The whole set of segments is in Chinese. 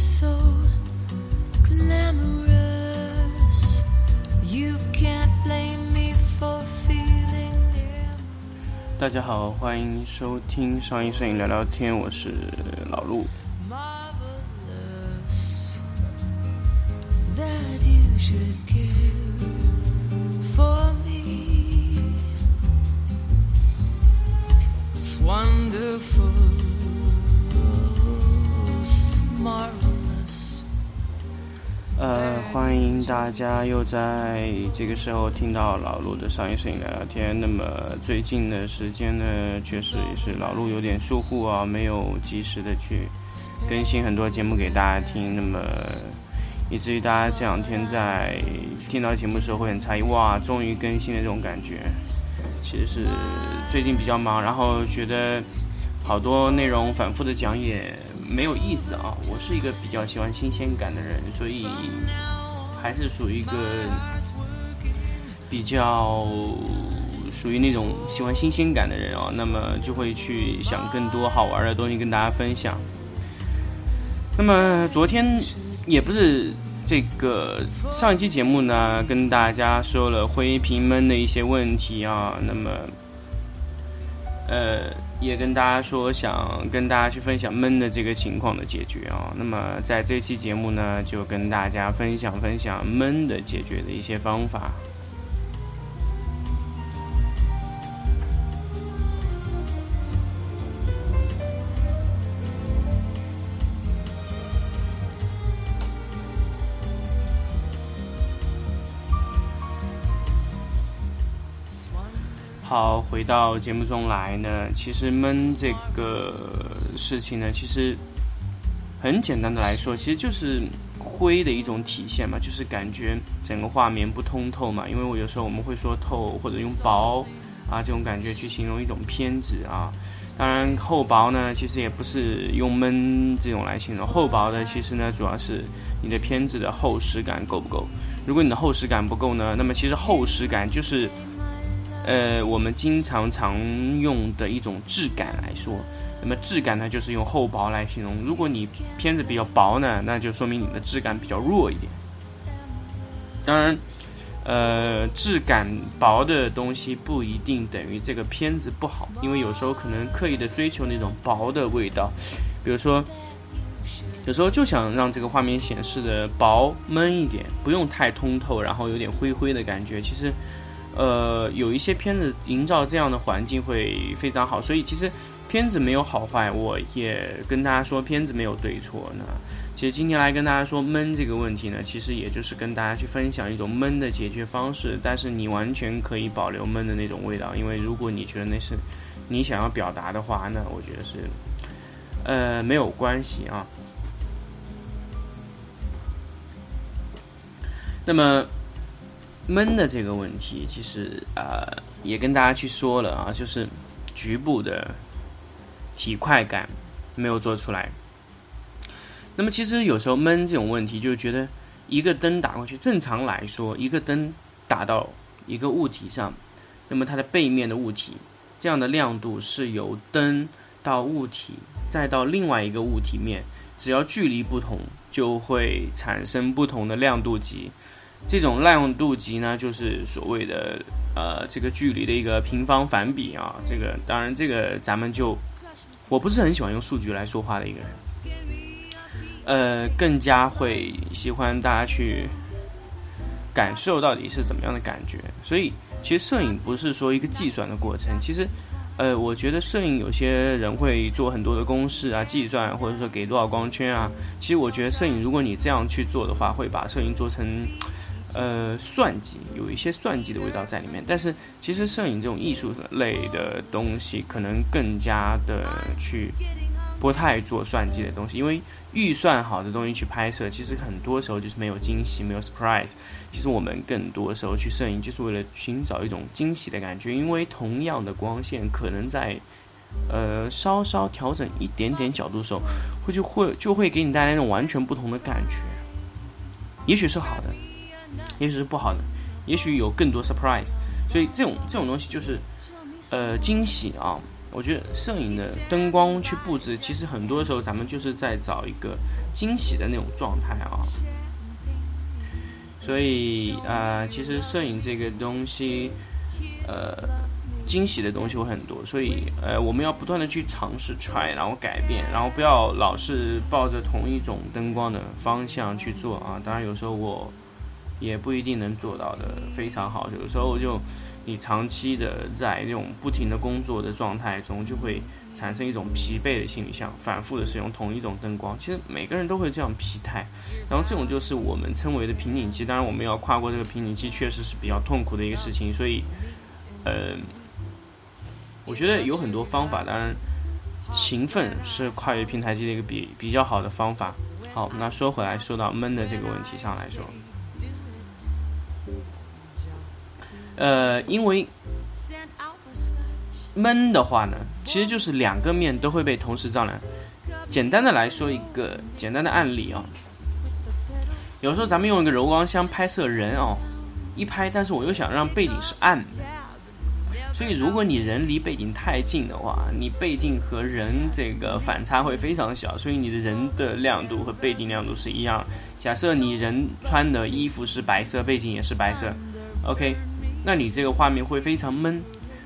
so glamorous. You can't blame me for feeling 大家好，欢迎收听上一摄影聊聊天，我是老陆。marvelous 呃，欢迎大家又在这个时候听到老陆的商业摄影聊聊天。那么最近的时间呢，确实也是老陆有点疏忽啊，没有及时的去更新很多节目给大家听。那么以至于大家这两天在听到节目的时候会很诧异，哇，终于更新了这种感觉。其实是最近比较忙，然后觉得好多内容反复的讲也没有意思啊。我是一个比较喜欢新鲜感的人，所以还是属于一个比较属于那种喜欢新鲜感的人啊。那么就会去想更多好玩的东西跟大家分享。那么昨天也不是这个上一期节目呢，跟大家说了灰屏闷的一些问题啊。那么呃，也跟大家说，想跟大家去分享闷的这个情况的解决啊。那么在这期节目呢，就跟大家分享分享闷的解决的一些方法。好，回到节目中来呢，其实闷这个事情呢，其实很简单的来说，其实就是灰的一种体现嘛，就是感觉整个画面不通透嘛。因为我有时候我们会说透或者用薄啊这种感觉去形容一种偏执啊。当然厚薄呢，其实也不是用闷这种来形容，厚薄的其实呢，主要是你的片子的厚实感够不够。如果你的厚实感不够呢，那么其实厚实感就是。呃，我们经常常用的一种质感来说，那么质感呢，就是用厚薄来形容。如果你片子比较薄呢，那就说明你的质感比较弱一点。当然，呃，质感薄的东西不一定等于这个片子不好，因为有时候可能刻意的追求那种薄的味道，比如说，有时候就想让这个画面显示的薄闷一点，不用太通透，然后有点灰灰的感觉。其实。呃，有一些片子营造这样的环境会非常好，所以其实片子没有好坏，我也跟大家说片子没有对错。那其实今天来跟大家说闷这个问题呢，其实也就是跟大家去分享一种闷的解决方式，但是你完全可以保留闷的那种味道，因为如果你觉得那是你想要表达的话，那我觉得是呃没有关系啊。那么。闷的这个问题，其实呃也跟大家去说了啊，就是局部的体快感没有做出来。那么其实有时候闷这种问题，就是觉得一个灯打过去，正常来说，一个灯打到一个物体上，那么它的背面的物体这样的亮度是由灯到物体再到另外一个物体面，只要距离不同，就会产生不同的亮度级。这种滥用度级呢，就是所谓的呃这个距离的一个平方反比啊。这个当然，这个咱们就我不是很喜欢用数据来说话的一个人，呃，更加会喜欢大家去感受到底是怎么样的感觉。所以，其实摄影不是说一个计算的过程。其实，呃，我觉得摄影有些人会做很多的公式啊、计算，或者说给多少光圈啊。其实，我觉得摄影如果你这样去做的话，会把摄影做成。呃，算计有一些算计的味道在里面，但是其实摄影这种艺术类的东西，可能更加的去不太做算计的东西，因为预算好的东西去拍摄，其实很多时候就是没有惊喜，没有 surprise。其实我们更多时候去摄影，就是为了寻找一种惊喜的感觉，因为同样的光线，可能在呃稍稍调整一点点角度的时候，会就会就会给你带来那种完全不同的感觉，也许是好的。也许是不好的，也许有更多 surprise，所以这种这种东西就是，呃，惊喜啊，我觉得摄影的灯光去布置，其实很多时候咱们就是在找一个惊喜的那种状态啊。所以啊，其实摄影这个东西，呃，惊喜的东西会很多。所以呃，我们要不断的去尝试 try，然后改变，然后不要老是抱着同一种灯光的方向去做啊。当然有时候我也不一定能做到的非常好，有时候就。你长期的在这种不停的工作的状态中，就会产生一种疲惫的现象，反复的使用同一种灯光。其实每个人都会这样疲态，然后这种就是我们称为的瓶颈期。当然，我们要跨过这个瓶颈期，确实是比较痛苦的一个事情。所以，呃，我觉得有很多方法。当然，勤奋是跨越平台期的一个比比较好的方法。好，那说回来，说到闷的这个问题上来说。呃，因为闷的话呢，其实就是两个面都会被同时照亮。简单的来说一个简单的案例啊，有时候咱们用一个柔光箱拍摄人哦，一拍，但是我又想让背景是暗的，所以如果你人离背景太近的话，你背景和人这个反差会非常小，所以你的人的亮度和背景亮度是一样。假设你人穿的衣服是白色，背景也是白色，OK。那你这个画面会非常闷，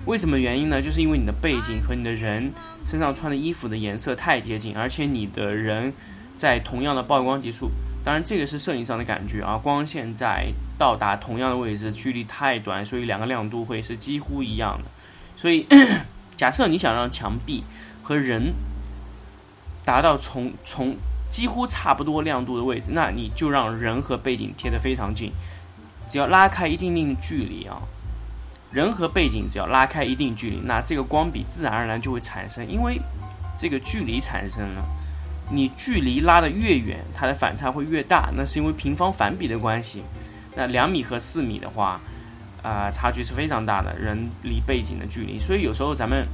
为什么原因呢？就是因为你的背景和你的人身上穿的衣服的颜色太接近，而且你的人在同样的曝光级数，当然这个是摄影上的感觉啊，光线在到达同样的位置，距离太短，所以两个亮度会是几乎一样的。所以 假设你想让墙壁和人达到从从几乎差不多亮度的位置，那你就让人和背景贴得非常近。只要拉开一定定距离啊，人和背景只要拉开一定距离，那这个光比自然而然就会产生，因为这个距离产生了，你距离拉得越远，它的反差会越大，那是因为平方反比的关系。那两米和四米的话，啊，差距是非常大的，人离背景的距离。所以有时候咱们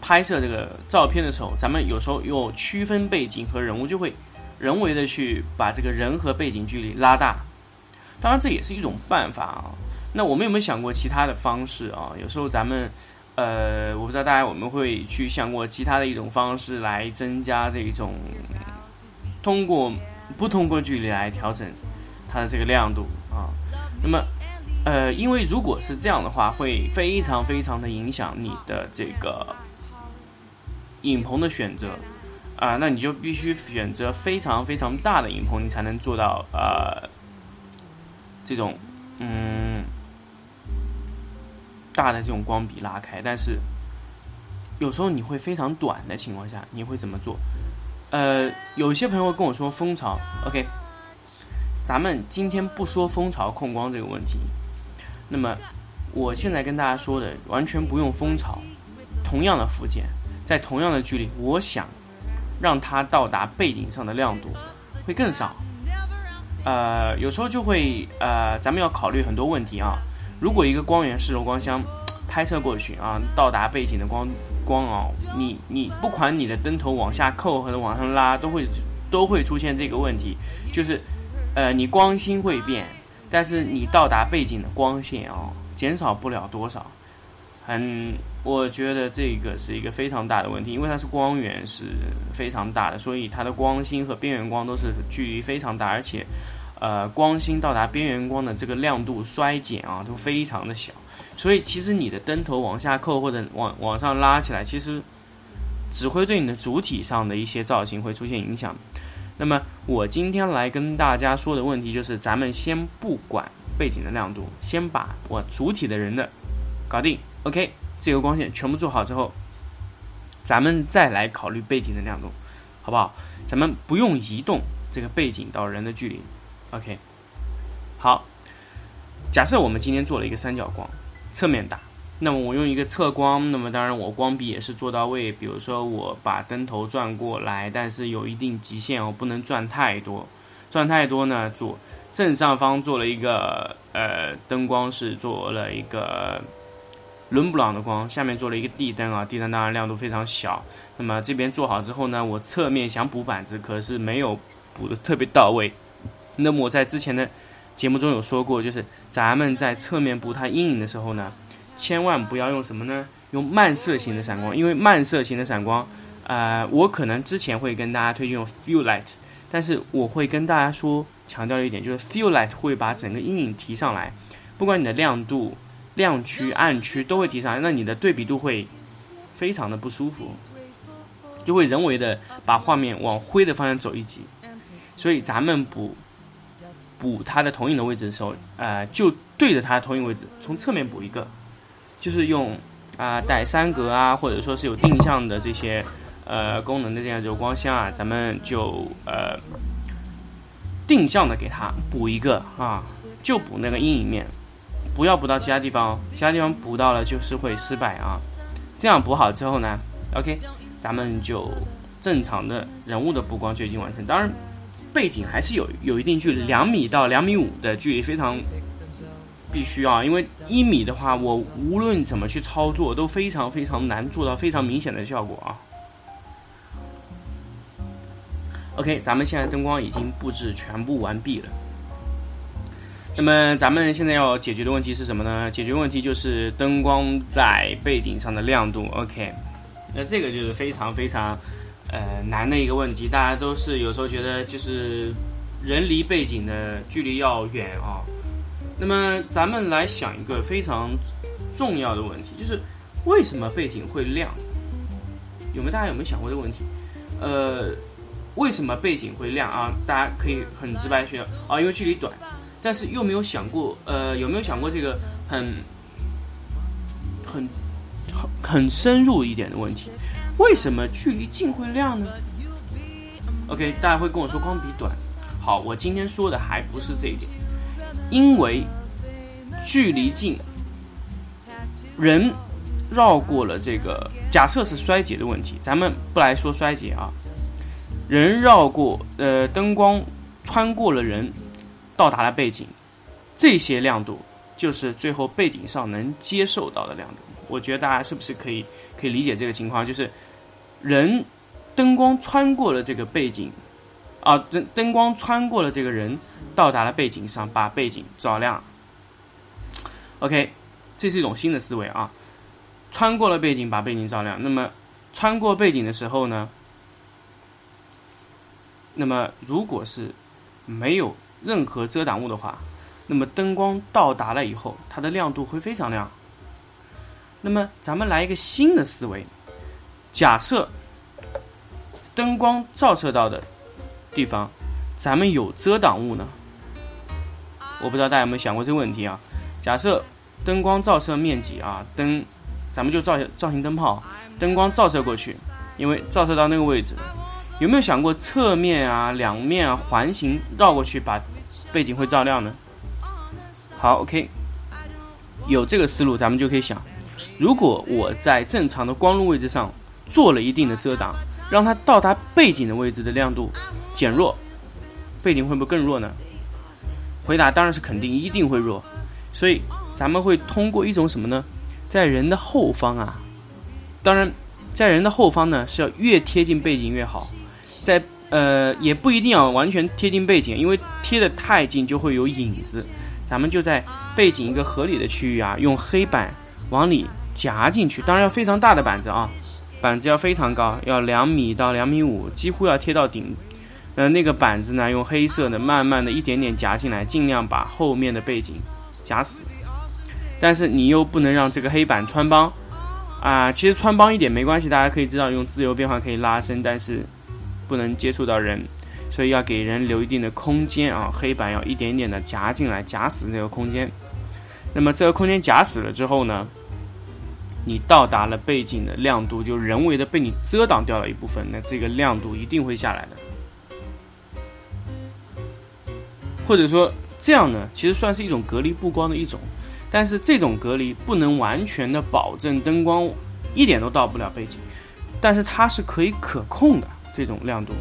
拍摄这个照片的时候，咱们有时候又区分背景和人物，就会人为的去把这个人和背景距离拉大。当然，这也是一种办法啊。那我们有没有想过其他的方式啊？有时候咱们，呃，我不知道大家我们会去想过其他的一种方式来增加这种，通过不通过距离来调整它的这个亮度啊。那么，呃，因为如果是这样的话，会非常非常的影响你的这个影棚的选择啊。那你就必须选择非常非常大的影棚，你才能做到呃。这种，嗯，大的这种光比拉开，但是有时候你会非常短的情况下，你会怎么做？呃，有些朋友跟我说蜂巢，OK，咱们今天不说蜂巢控光这个问题。那么，我现在跟大家说的，完全不用蜂巢，同样的附件，在同样的距离，我想让它到达背景上的亮度会更少。呃，有时候就会呃，咱们要考虑很多问题啊。如果一个光源是柔光箱拍摄过去啊，到达背景的光光啊，你你不管你的灯头往下扣或者往上拉，都会都会出现这个问题，就是呃，你光芯会变，但是你到达背景的光线啊，减少不了多少。嗯，我觉得这个是一个非常大的问题，因为它是光源是非常大的，所以它的光芯和边缘光都是距离非常大，而且，呃，光芯到达边缘光的这个亮度衰减啊，都非常的小，所以其实你的灯头往下扣或者往往上拉起来，其实只会对你的主体上的一些造型会出现影响。那么我今天来跟大家说的问题就是，咱们先不管背景的亮度，先把我主体的人的搞定。OK，这个光线全部做好之后，咱们再来考虑背景的亮度，好不好？咱们不用移动这个背景到人的距离。OK，好。假设我们今天做了一个三角光，侧面打，那么我用一个侧光，那么当然我光比也是做到位。比如说我把灯头转过来，但是有一定极限哦，不能转太多。转太多呢，做正上方做了一个呃灯光是做了一个。伦布朗的光，下面做了一个地灯啊，地灯当然亮度非常小。那么这边做好之后呢，我侧面想补板子，可是没有补的特别到位。那么我在之前的节目中有说过，就是咱们在侧面补它阴影的时候呢，千万不要用什么呢？用慢色型的闪光，因为慢色型的闪光，呃，我可能之前会跟大家推荐用 Fill Light，但是我会跟大家说强调一点，就是 Fill Light 会把整个阴影提上来，不管你的亮度、亮区、暗区都会提上来，那你的对比度会非常的不舒服，就会人为的把画面往灰的方向走一级，所以咱们补补它的投影的位置的时候，呃，就对着它的投影位置从侧面补一个，就是用。啊，带三格啊，或者说是有定向的这些呃功能的这样柔光箱啊，咱们就呃定向的给它补一个啊，就补那个阴影面，不要补到其他地方哦，其他地方补到了就是会失败啊。这样补好之后呢，OK，咱们就正常的人物的补光就已经完成。当然，背景还是有有一定距离，两米到两米五的距离非常。必须啊，因为一米的话，我无论怎么去操作都非常非常难做到非常明显的效果啊。OK，咱们现在灯光已经布置全部完毕了。那么咱们现在要解决的问题是什么呢？解决问题就是灯光在背景上的亮度。OK，那这个就是非常非常呃难的一个问题。大家都是有时候觉得就是人离背景的距离要远啊。那么咱们来想一个非常重要的问题，就是为什么背景会亮？有没有大家有没有想过这个问题？呃，为什么背景会亮啊？大家可以很直白说啊，因为距离短。但是又没有想过，呃，有没有想过这个很很很很深入一点的问题？为什么距离近会亮呢？OK，大家会跟我说光比短。好，我今天说的还不是这一点。因为距离近，人绕过了这个假设是衰竭的问题，咱们不来说衰竭啊。人绕过，呃，灯光穿过了人，到达了背景，这些亮度就是最后背景上能接受到的亮度。我觉得大家是不是可以可以理解这个情况？就是人灯光穿过了这个背景。啊，灯灯光穿过了这个人，到达了背景上，把背景照亮。OK，这是一种新的思维啊，穿过了背景，把背景照亮。那么，穿过背景的时候呢？那么，如果是没有任何遮挡物的话，那么灯光到达了以后，它的亮度会非常亮。那么，咱们来一个新的思维，假设灯光照射到的。地方，咱们有遮挡物呢。我不知道大家有没有想过这个问题啊？假设灯光照射面积啊，灯，咱们就造造型灯泡，灯光照射过去，因为照射到那个位置，有没有想过侧面啊、两面啊环形绕过去把背景会照亮呢？好，OK，有这个思路，咱们就可以想，如果我在正常的光路位置上做了一定的遮挡。让它到达背景的位置的亮度减弱，背景会不会更弱呢？回答当然是肯定，一定会弱。所以咱们会通过一种什么呢？在人的后方啊，当然在人的后方呢是要越贴近背景越好。在呃也不一定要完全贴近背景，因为贴的太近就会有影子。咱们就在背景一个合理的区域啊，用黑板往里夹进去，当然要非常大的板子啊。板子要非常高，要两米到两米五，几乎要贴到顶。呃，那个板子呢，用黑色的，慢慢的一点点夹进来，尽量把后面的背景夹死。但是你又不能让这个黑板穿帮啊，其实穿帮一点没关系，大家可以知道用自由变换可以拉伸，但是不能接触到人，所以要给人留一定的空间啊。黑板要一点点的夹进来，夹死这个空间。那么这个空间夹死了之后呢？你到达了背景的亮度，就人为的被你遮挡掉了一部分，那这个亮度一定会下来的。或者说这样呢，其实算是一种隔离布光的一种，但是这种隔离不能完全的保证灯光一点都到不了背景，但是它是可以可控的这种亮度。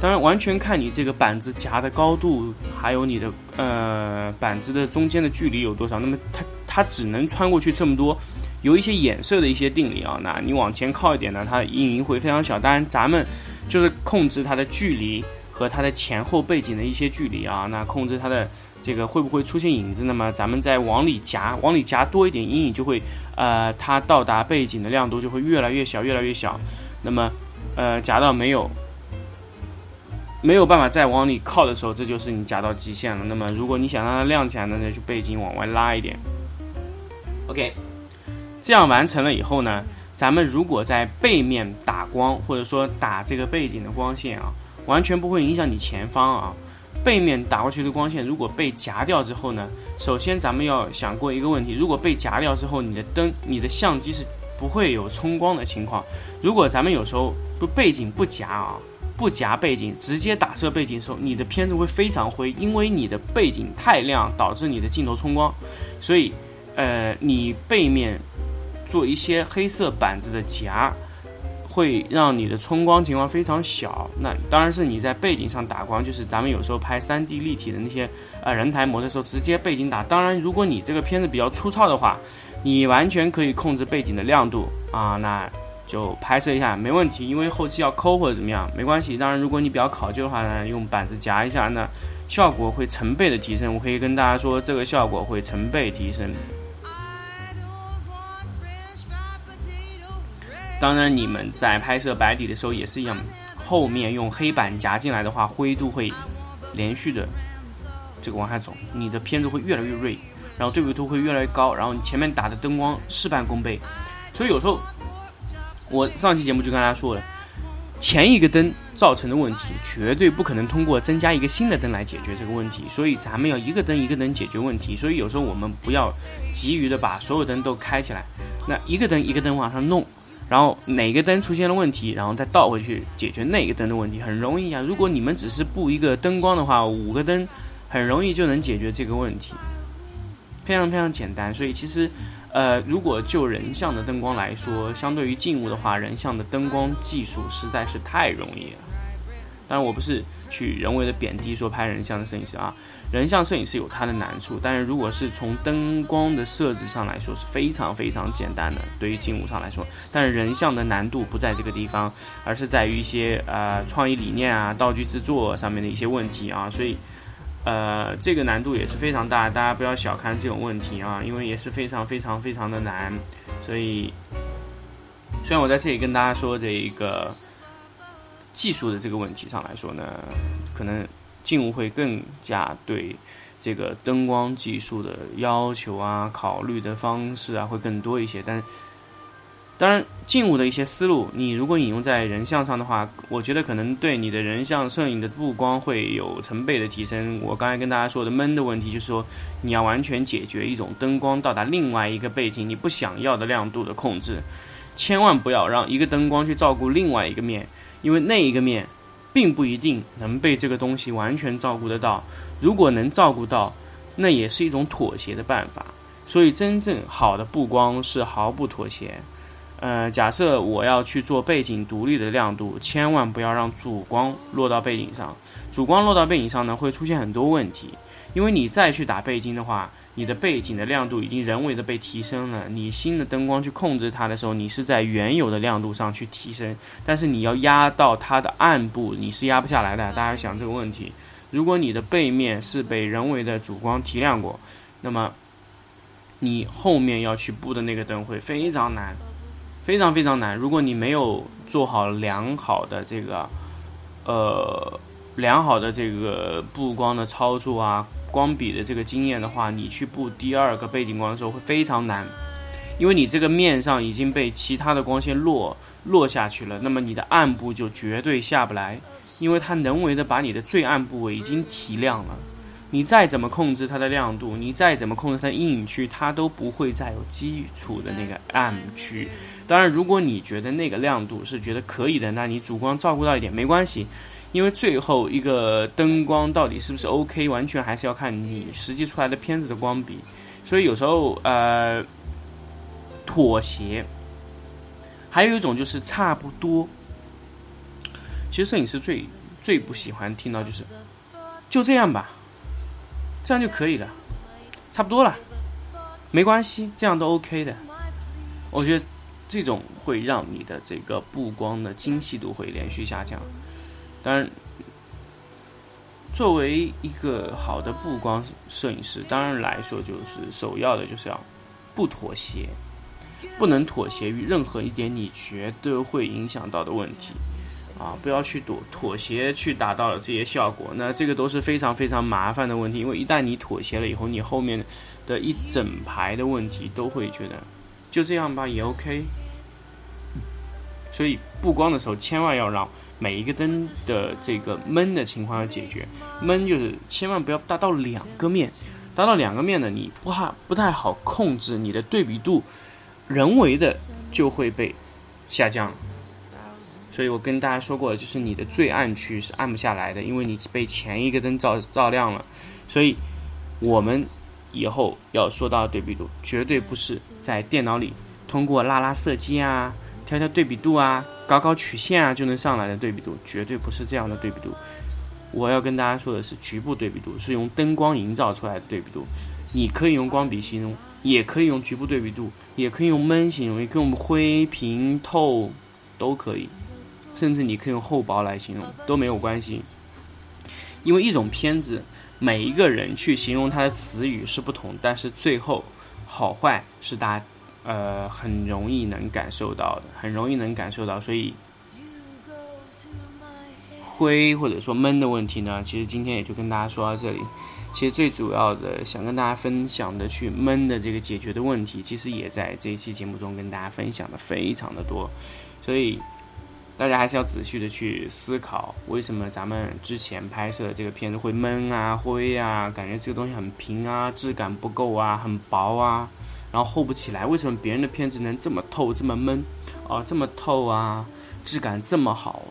当然，完全看你这个板子夹的高度，还有你的呃板子的中间的距离有多少。那么它它只能穿过去这么多。有一些衍射的一些定理啊，那你往前靠一点呢，它阴影会非常小。当然，咱们就是控制它的距离和它的前后背景的一些距离啊，那控制它的这个会不会出现影子？那么咱们再往里夹，往里夹多一点，阴影就会，呃，它到达背景的亮度就会越来越小，越来越小。那么，呃，夹到没有没有办法再往里靠的时候，这就是你夹到极限了。那么，如果你想让它亮起来呢，那就背景往外拉一点。OK，这样完成了以后呢，咱们如果在背面打光，或者说打这个背景的光线啊，完全不会影响你前方啊。背面打过去的光线如果被夹掉之后呢？首先咱们要想过一个问题：如果被夹掉之后，你的灯、你的相机是不会有冲光的情况。如果咱们有时候不背景不夹啊，不夹背景，直接打色背景的时候，你的片子会非常灰，因为你的背景太亮，导致你的镜头冲光。所以，呃，你背面做一些黑色板子的夹。会让你的冲光情况非常小，那当然是你在背景上打光，就是咱们有时候拍 3D 立体的那些呃人台模的时候，直接背景打。当然，如果你这个片子比较粗糙的话，你完全可以控制背景的亮度啊，那就拍摄一下没问题，因为后期要抠或者怎么样没关系。当然，如果你比较考究的话呢，用板子夹一下，那效果会成倍的提升。我可以跟大家说，这个效果会成倍提升。当然，你们在拍摄白底的时候也是一样，后面用黑板夹进来的话，灰度会连续的这个往下走，你的片子会越来越锐，然后对比度会越来越高，然后你前面打的灯光事半功倍。所以有时候我上期节目就跟大家说了，前一个灯造成的问题，绝对不可能通过增加一个新的灯来解决这个问题。所以咱们要一个灯一个灯解决问题。所以有时候我们不要急于的把所有灯都开起来，那一个灯一个灯往上弄。然后哪个灯出现了问题，然后再倒回去解决那个灯的问题，很容易啊。如果你们只是布一个灯光的话，五个灯很容易就能解决这个问题，非常非常简单。所以其实，呃，如果就人像的灯光来说，相对于静物的话，人像的灯光技术实在是太容易了。当然，我不是去人为的贬低说拍人像的摄影师啊。人像摄影师有它的难处，但是如果是从灯光的设置上来说，是非常非常简单的。对于静物上来说，但是人像的难度不在这个地方，而是在于一些呃创意理念啊、道具制作上面的一些问题啊。所以，呃，这个难度也是非常大，大家不要小看这种问题啊，因为也是非常非常非常的难。所以，虽然我在这里跟大家说这一个技术的这个问题上来说呢，可能。静物会更加对这个灯光技术的要求啊，考虑的方式啊会更多一些。但当然，静物的一些思路，你如果引用在人像上的话，我觉得可能对你的人像摄影的布光会有成倍的提升。我刚才跟大家说的闷的问题，就是说你要完全解决一种灯光到达另外一个背景你不想要的亮度的控制，千万不要让一个灯光去照顾另外一个面，因为那一个面。并不一定能被这个东西完全照顾得到。如果能照顾到，那也是一种妥协的办法。所以，真正好的布光是毫不妥协。呃，假设我要去做背景独立的亮度，千万不要让主光落到背景上。主光落到背景上呢，会出现很多问题。因为你再去打背景的话，你的背景的亮度已经人为的被提升了，你新的灯光去控制它的时候，你是在原有的亮度上去提升，但是你要压到它的暗部，你是压不下来的。大家想这个问题，如果你的背面是被人为的主光提亮过，那么你后面要去布的那个灯会非常难，非常非常难。如果你没有做好良好的这个，呃，良好的这个布光的操作啊。光比的这个经验的话，你去布第二个背景光的时候会非常难，因为你这个面上已经被其他的光线落落下去了，那么你的暗部就绝对下不来，因为它人为的把你的最暗部位已经提亮了，你再怎么控制它的亮度，你再怎么控制它的阴影区，它都不会再有基础的那个暗区。当然，如果你觉得那个亮度是觉得可以的，那你主光照顾到一点没关系。因为最后一个灯光到底是不是 OK，完全还是要看你实际出来的片子的光比，所以有时候呃妥协，还有一种就是差不多。其实摄影师最最不喜欢听到就是就这样吧，这样就可以了，差不多了，没关系，这样都 OK 的。我觉得这种会让你的这个布光的精细度会连续下降。当然，作为一个好的布光摄影师，当然来说就是首要的就是要不妥协，不能妥协于任何一点你觉得会影响到的问题。啊，不要去妥妥协，去达到了这些效果，那这个都是非常非常麻烦的问题。因为一旦你妥协了以后，你后面的一整排的问题都会觉得就这样吧，也 OK。所以布光的时候，千万要让每一个灯的这个闷的情况要解决。闷就是千万不要达到两个面，达到两个面呢，你不怕不太好控制你的对比度，人为的就会被下降。所以我跟大家说过，就是你的最暗区是暗不下来的，因为你被前一个灯照照亮了。所以，我们以后要说到对比度，绝对不是在电脑里通过拉拉色阶啊、调调对比度啊、搞搞曲线啊就能上来的对比度，绝对不是这样的对比度。我要跟大家说的是局部对比度，是用灯光营造出来的对比度。你可以用光比形容，也可以用局部对比度，也可以用闷形容，也可以用灰、平、透，都可以。甚至你可以用厚薄来形容都没有关系，因为一种片子，每一个人去形容它的词语是不同，但是最后好坏是大家呃很容易能感受到的，很容易能感受到。所以灰或者说闷的问题呢，其实今天也就跟大家说到这里。其实最主要的想跟大家分享的去闷的这个解决的问题，其实也在这一期节目中跟大家分享的非常的多，所以。大家还是要仔细的去思考，为什么咱们之前拍摄的这个片子会闷啊、灰啊，感觉这个东西很平啊，质感不够啊，很薄啊，然后厚不起来。为什么别人的片子能这么透、这么闷啊，这么透啊，质感这么好？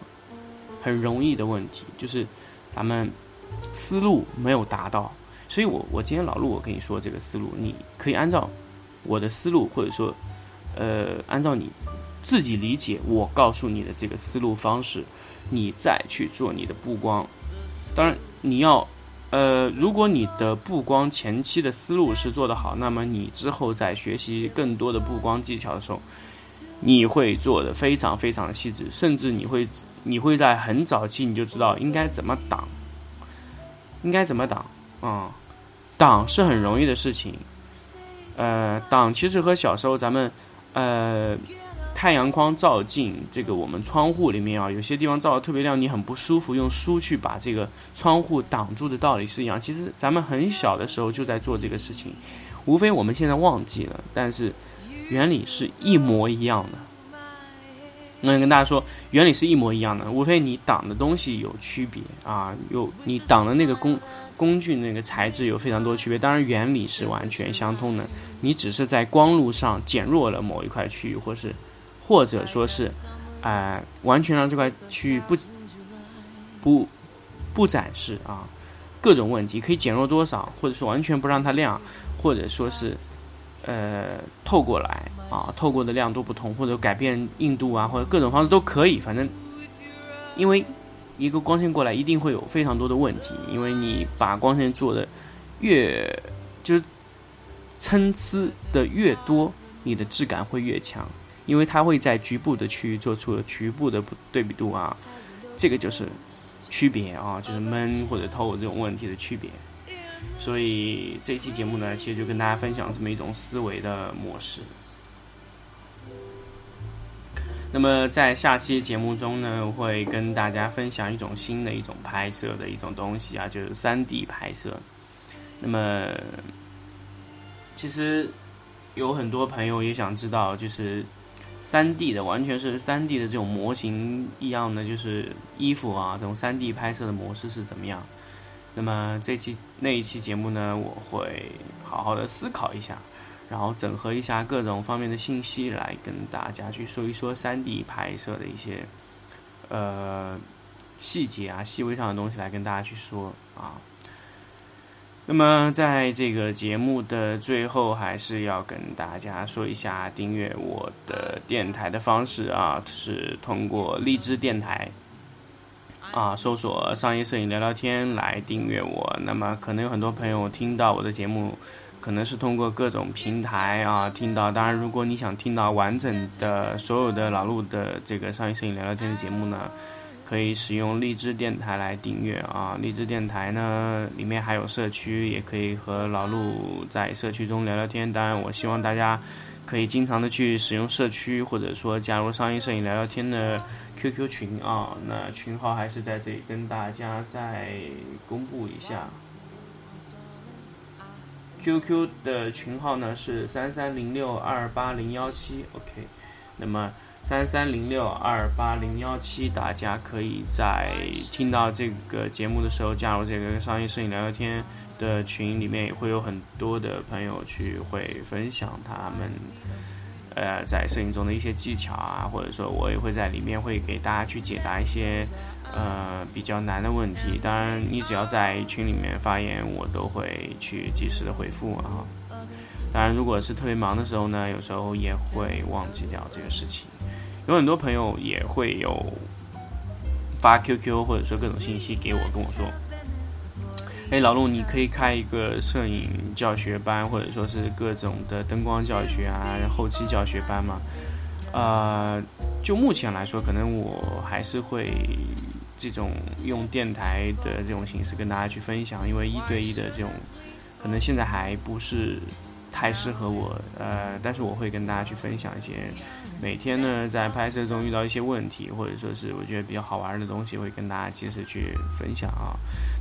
很容易的问题就是咱们思路没有达到。所以我我今天老陆我跟你说这个思路，你可以按照我的思路，或者说呃按照你。自己理解我告诉你的这个思路方式，你再去做你的布光。当然，你要，呃，如果你的布光前期的思路是做得好，那么你之后在学习更多的布光技巧的时候，你会做的非常非常的细致，甚至你会你会在很早期你就知道应该怎么挡，应该怎么挡啊？挡是很容易的事情，呃，挡其实和小时候咱们，呃。太阳光照进这个我们窗户里面啊，有些地方照的特别亮，你很不舒服，用书去把这个窗户挡住的道理是一样。其实咱们很小的时候就在做这个事情，无非我们现在忘记了，但是原理是一模一样的。那跟大家说，原理是一模一样的，无非你挡的东西有区别啊，有你挡的那个工工具那个材质有非常多区别，当然原理是完全相通的，你只是在光路上减弱了某一块区域，或是。或者说是，呃，完全让这块区域不不不展示啊，各种问题可以减弱多少，或者说完全不让它亮，或者说是呃透过来啊，透过的亮度不同，或者改变硬度啊，或者各种方式都可以。反正，因为一个光线过来一定会有非常多的问题，因为你把光线做的越就是参差的越多，你的质感会越强。因为它会在局部的区域做出了局部的对比度啊，这个就是区别啊，就是闷或者透这种问题的区别。所以这期节目呢，其实就跟大家分享这么一种思维的模式。那么在下期节目中呢，会跟大家分享一种新的一种拍摄的一种东西啊，就是三 D 拍摄。那么其实有很多朋友也想知道，就是。三 D 的完全是三 D 的这种模型一样的，就是衣服啊，这种三 D 拍摄的模式是怎么样？那么这期那一期节目呢，我会好好的思考一下，然后整合一下各种方面的信息，来跟大家去说一说三 D 拍摄的一些呃细节啊、细微上的东西，来跟大家去说啊。那么，在这个节目的最后，还是要跟大家说一下订阅我的电台的方式啊，是通过荔枝电台啊，搜索“商业摄影聊聊天”来订阅我。那么，可能有很多朋友听到我的节目，可能是通过各种平台啊听到。当然，如果你想听到完整的所有的老陆的这个“商业摄影聊聊天”的节目呢？可以使用荔枝电台来订阅啊。荔枝电台呢，里面还有社区，也可以和老陆在社区中聊聊天。当然，我希望大家可以经常的去使用社区，或者说加入商业摄影聊聊天的 QQ 群啊。那群号还是在这里跟大家再公布一下。QQ 的群号呢是三三零六二八零幺七，OK。那么三三零六二八零幺七，大家可以在听到这个节目的时候加入这个商业摄影聊聊天的群里面，也会有很多的朋友去会分享他们呃在摄影中的一些技巧啊，或者说我也会在里面会给大家去解答一些。呃，比较难的问题，当然你只要在群里面发言，我都会去及时的回复啊。当然，如果是特别忙的时候呢，有时候也会忘记掉这个事情。有很多朋友也会有发 QQ 或者说各种信息给我，跟我说：“哎，老陆，你可以开一个摄影教学班，或者说是各种的灯光教学啊、后期教学班吗？”呃，就目前来说，可能我还是会。这种用电台的这种形式跟大家去分享，因为一对一的这种可能现在还不是太适合我，呃，但是我会跟大家去分享一些每天呢在拍摄中遇到一些问题，或者说是我觉得比较好玩的东西，会跟大家及时去分享啊。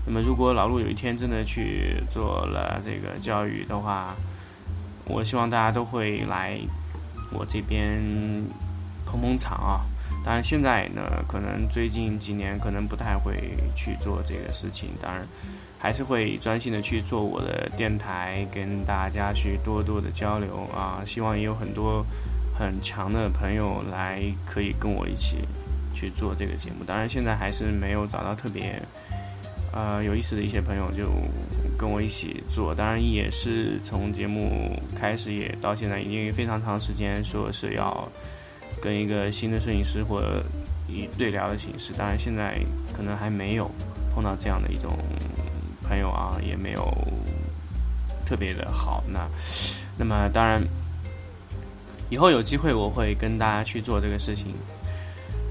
那么如果老陆有一天真的去做了这个教育的话，我希望大家都会来我这边捧捧场啊。当然，现在呢，可能最近几年可能不太会去做这个事情。当然，还是会专心的去做我的电台，跟大家去多多的交流啊。希望也有很多很强的朋友来，可以跟我一起去做这个节目。当然，现在还是没有找到特别呃有意思的一些朋友，就跟我一起做。当然，也是从节目开始也到现在已经非常长时间，说是要。跟一个新的摄影师或者以对聊的形式，当然现在可能还没有碰到这样的一种朋友啊，也没有特别的好。那那么当然以后有机会我会跟大家去做这个事情。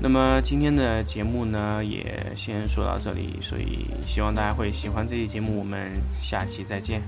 那么今天的节目呢，也先说到这里，所以希望大家会喜欢这期节目，我们下期再见。